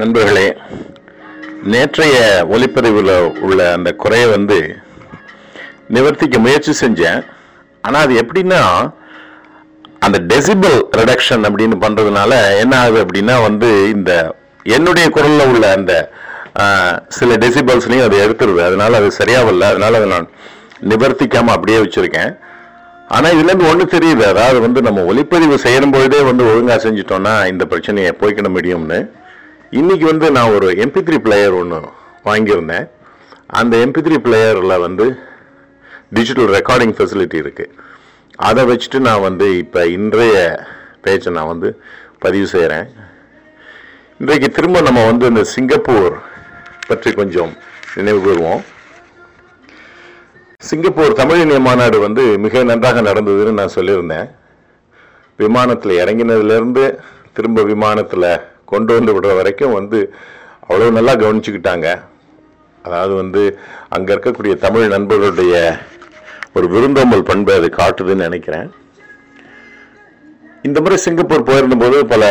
நண்பர்களே நேற்றைய ஒளிப்பதிவில் உள்ள அந்த குறையை வந்து நிவர்த்திக்க முயற்சி செஞ்சேன். ஆனால் அது எப்படின்னா அந்த டெசிபிள் ரிடக்ஷன் அப்படின்னு பண்ணுறதுனால என்ன ஆகுது அப்படின்னா வந்து இந்த என்னுடைய குரலில் உள்ள அந்த சில டெசிபல்ஸ்லையும் அது எடுத்துருது. அதனால் அது சரியா அதனால் அதை நான் நிவர்த்திக்காமல் அப்படியே வச்சுருக்கேன். ஆனால் இதுலேருந்து ஒன்று தெரியுது. அதாவது வந்து நம்ம ஒளிப்பதிவு செய்யும் பொழுதே வந்து ஒழுங்காக செஞ்சிட்டோம்னா இந்த பிரச்சனையை போய்க்கிட முடியும்னு. இன்றைக்கி வந்து நான் ஒரு எம்பி த்ரீ பிளேயர் ஒன்று வாங்கியிருந்தேன். அந்த எம்பி த்ரீ பிளேயரில் வந்து டிஜிட்டல் ரெக்கார்டிங் ஃபெசிலிட்டி இருக்குது அதை வச்சுட்டு நான் வந்து இப்போ இன்றைய பேச்சை நான் வந்து பதிவு செய்கிறேன் இன்றைக்கு திரும்ப நம்ம வந்து இந்த சிங்கப்பூர் பற்றி கொஞ்சம் நினைவு கூறுவோம் சிங்கப்பூர் தமிழ் மாநாடு வந்து மிக நன்றாக நடந்ததுன்னு நான் சொல்லியிருந்தேன். விமானத்தில் இறங்கினதுலேருந்து திரும்ப விமானத்தில் கொண்டு வந்து விடுற வரைக்கும் வந்து அவ்வளோ நல்லா கவனிச்சுக்கிட்டாங்க. அதாவது வந்து அங்கே இருக்கக்கூடிய தமிழ் நண்பர்களுடைய ஒரு விருந்தோம்பல் பண்பை அது காட்டுதுன்னு நினைக்கிறேன். இந்த முறை சிங்கப்பூர் போயிருந்தபோது பல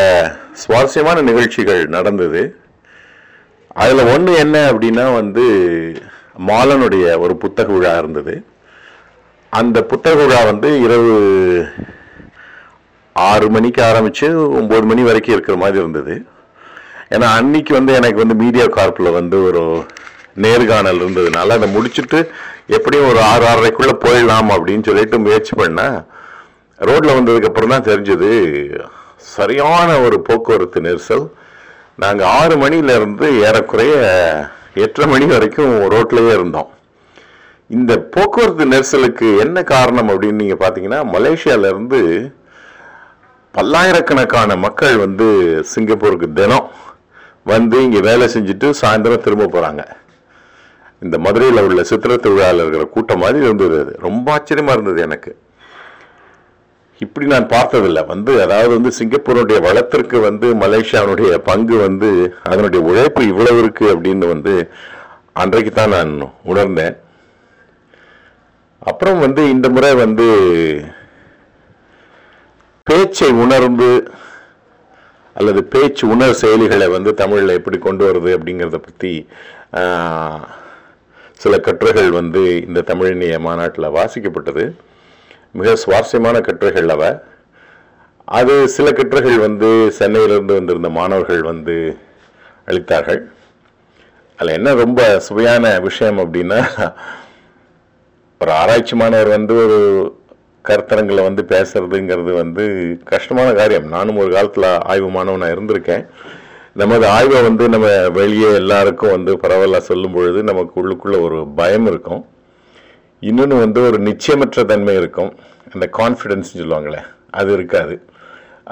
சுவாரஸ்யமான நிகழ்ச்சிகள் நடந்தது. அதில் ஒன்று என்ன அப்படின்னா வந்து மாலனுடைய ஒரு புத்தக விழா இருந்தது. அந்த புத்தக விழா வந்து இரவு ஆறு மணிக்கு ஆரம்பித்து ஒம்பது மணி வரைக்கும் இருக்கிற மாதிரி இருந்தது. ஏன்னா அன்னைக்கு வந்து எனக்கு வந்து மீடியா கார்ப்பில் வந்து ஒரு நேர்காணல் இருந்ததுனால அதை முடிச்சுட்டு எப்படியும் ஒரு ஆறு ஆறரைக்குள்ளே போயிடலாம் அப்படின்னு சொல்லிட்டு முயற்சி பண்ணேன் ரோட்டில் வந்ததுக்கப்புறம் தான் தெரிஞ்சது சரியான ஒரு போக்குவரத்து நெரிசல். நாங்கள் ஆறு மணிலேருந்து ஏறக்குறைய எட்டரை மணி வரைக்கும் ரோட்லேயே இருந்தோம். இந்த போக்குவரத்து நெரிசலுக்கு என்ன காரணம் அப்படின்னு நீங்கள் பார்த்தீங்கன்னா மலேசியாவிலேருந்து பல்லாயிரக்கணக்கான மக்கள் வந்து சிங்கப்பூருக்கு தினம் வந்து இங்கே வேலை செஞ்சுட்டு சாயந்தரம் திரும்ப போகிறாங்க இந்த மதுரையில் உள்ள சித்திரை திருவிழாவில் இருக்கிற கூட்டம் மாதிரி இருந்தது அது. ரொம்ப ஆச்சரியமாக இருந்தது எனக்கு. இப்படி நான் பார்த்ததில்லை. வந்து அதாவது வந்து சிங்கப்பூருடைய வளத்திற்கு வந்து மலேசியாவுடைய பங்கு வந்து அதனுடைய உழைப்பு இவ்வளவு இருக்குது அப்படின்னு வந்து அன்றைக்கு தான் நான் உணர்ந்தேன். அப்புறம் வந்து இந்த முறை வந்து பேச்சை உணர்ந்து அல்லது பேச்சு உணர் செயலிகளை வந்து தமிழில் எப்படி கொண்டு வருது அப்படிங்கிறத பற்றி சில கட்டுரைகள் வந்து இந்த தமிழினிய மாநாட்டில் வாசிக்கப்பட்டது. மிக சுவாரஸ்யமான கட்டுரைகள் அவ. அது சில கட்டுரைகள் வந்து சென்னையிலிருந்து வந்திருந்த மாணவர்கள் வந்து அளித்தார்கள். அதில் என்ன ரொம்ப சுவையான விஷயம் அப்படின்னா ஒரு ஆராய்ச்சி மாணவர் வந்து ஒரு கருத்தரங்களை வந்து பேசுறதுங்கிறது வந்து கஷ்டமான காரியம். நானும் ஒரு காலத்தில் ஆய்வு மாணவனாக இருந்திருக்கேன். நமது ஆய்வை வந்து நம்ம வெளியே எல்லாருக்கும் வந்து பரவலாக சொல்லும் பொழுது நமக்கு உள்ளுக்குள்ளே ஒரு பயம் இருக்கும். இன்னொன்று வந்து ஒரு நிச்சயமற்ற தன்மை இருக்கும். அந்த கான்ஃபிடென்ஸ்னு சொல்லுவாங்களே அது இருக்காது.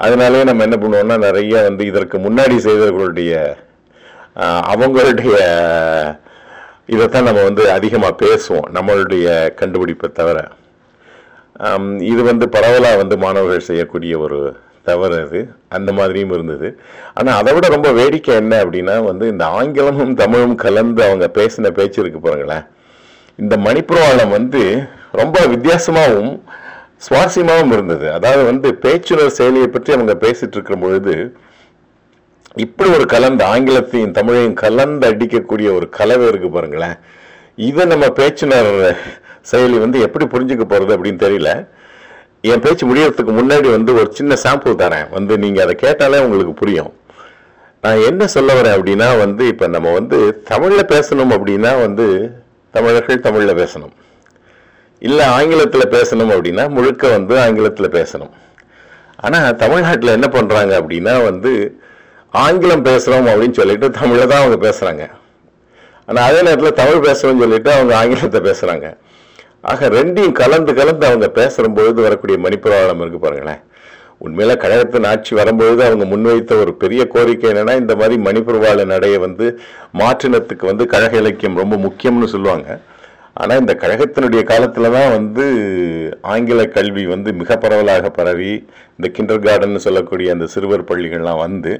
அதனாலே நம்ம என்ன பண்ணுவோம்னா நிறைய வந்து இதற்கு முன்னாடி செய்தவர்களுடைய அவங்களுடைய இதைத்தான் நம்ம வந்து அதிகமாக பேசுவோம் நம்மளுடைய கண்டுபிடிப்பை தவிர. இது வந்து பரவலாக வந்து மாணவர்கள் செய்யக்கூடிய ஒரு தவறு அது. அந்த மாதிரியும் இருந்தது. ஆனால் அதை விட ரொம்ப வேடிக்கை என்ன அப்படின்னா வந்து இந்த ஆங்கிலமும் தமிழும் கலந்து அவங்க பேசின பேச்சு இருக்கு பாருங்களேன். இந்த மணிப்புரவாளம் வந்து ரொம்ப வித்தியாசமாகவும் சுவாரஸ்யமாகவும் இருந்தது. அதாவது வந்து பேச்சுணர் செயலியை பற்றி அவங்க பேசிட்டு இருக்கிற பொழுது இப்படி ஒரு கலந்து ஆங்கிலத்தையும் தமிழையும் கலந்து அடிக்கக்கூடிய ஒரு கலவை இருக்கு பாருங்களேன். இதை நம்ம பேச்சுனர் செயலி வந்து எப்படி புரிஞ்சுக்க போகிறது அப்படின்னு தெரியல. என் பேச்சு முடியறதுக்கு முன்னாடி வந்து ஒரு சின்ன சாம்பிள் தரேன். வந்து நீங்கள் அதை கேட்டாலே உங்களுக்கு புரியும். நான் என்ன சொல்ல வரேன் அப்படின்னா வந்து இப்போ நம்ம வந்து தமிழில் பேசணும் அப்படின்னா வந்து தமிழர்கள் தமிழில் பேசணும். இல்லை ஆங்கிலத்தில் பேசணும் அப்படின்னா முழுக்க வந்து ஆங்கிலத்தில் பேசணும். ஆனால் தமிழ்நாட்டில் என்ன பண்ணுறாங்க அப்படின்னா வந்து ஆங்கிலம் பேசுகிறோம் அப்படின்னு சொல்லிட்டு தமிழை தான் அவங்க பேசுகிறாங்க ஆனால் அதே நேரத்தில் தமிழ் பேசணும்னு சொல்லிட்டு அவங்க ஆங்கிலத்தை பேசுகிறாங்க ஆக ரெண்டையும் கலந்து கலந்து அவங்க பேசுகிறபொழுது வரக்கூடிய மணிப்புராளம் இருக்கு பாருங்களேன். உண்மையில கழகத்தின் ஆட்சி வரும்பொழுது அவங்க முன்வைத்த ஒரு பெரிய கோரிக்கை என்னன்னா இந்த மாதிரி மணிப்புரவாள நடையை வந்து மாற்றினத்துக்கு வந்து கழக இலக்கியம் ரொம்ப முக்கியம்னு சொல்லுவாங்க. ஆனால் இந்த கழகத்தினுடைய காலத்தில் தான் வந்து ஆங்கில கல்வி வந்து மிக பரவலாக பரவி இந்த கிண்டர் கார்டன் சொல்லக்கூடிய அந்த சிறுவர் பள்ளிகள்லாம் வந்து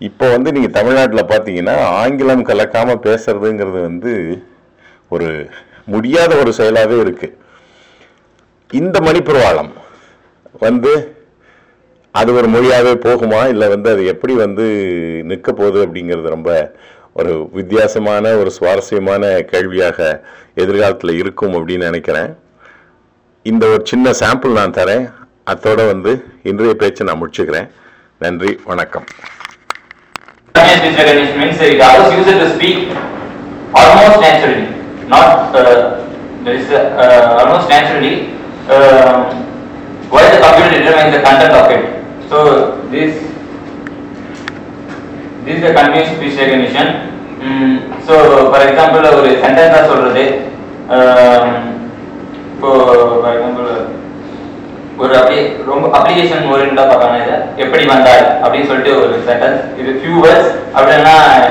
இப்போ வந்து நீங்கள் தமிழ்நாட்டில் பார்த்தீங்கன்னா ஆங்கிலம் கலக்காமல் பேசுறதுங்கிறது வந்து ஒரு முடியாத ஒரு செயலாகவே இருக்கு. இந்த மணிப்பிரவாளம் வந்து அது ஒரு மொழியாகவே போகுமா? இல்லை வந்து அது எப்படி வந்து நிற்க போகுது அப்படிங்கிறது ரொம்ப ஒரு வித்தியாசமான ஒரு சுவாரஸ்யமான கேள்வியாக எதிர்காலத்தில் இருக்கும் அப்படின்னு நினைக்கிறேன். இந்த ஒரு சின்ன சாம்பிள் நான் தரேன். அத்தோட வந்து இன்றைய பேச்சை நான் முடிச்சுக்கிறேன். நன்றி வணக்கம். It allows user to speak almost naturally, not uh, there is a, uh, almost naturally, um, while the computer determines the content of it. So this this is the continuous speech recognition. Mm, so for example ஒரு சென்டென்ஸா சொல்றது um, இப்போ for example ஒரு அப்படியே ரொம்ப application ஓரியண்டா பார்க்கணும் இதை எப்படி வந்தால் அப்படின்னு சொல்லிட்டு ஒரு சென்டென்ஸ் இது ஃபியூ வேர்ட்ஸ் அப்படின்னா அஹ்,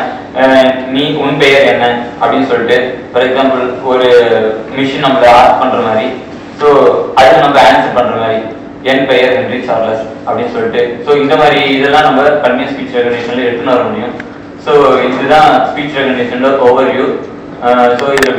நீ உன் பெயர் என்ன அப்படின்னு சொல்லிட்டு ஃபார் எக்ஸாம்பிள் ஒரு மிஷின் நம்மளை ஆஸ்க் பண்ற மாதிரி. ஸோ அதை நம்ம ஆன்சர் பண்ற மாதிரி. என் பெயர் ஹென்ரி சார்லஸ் அப்படின்னு சொல்லிட்டு. ஸோ இந்த மாதிரி இதெல்லாம் நம்ம கன்வியன்ஸ் ஸ்பீச் ரெகனேஷன்ல எடுத்துன்னு வர முடியும். ஸோ இதுதான் ஸ்பீச் ரெகனேஷனோட ஓவர் வியூ ஸோ இதில்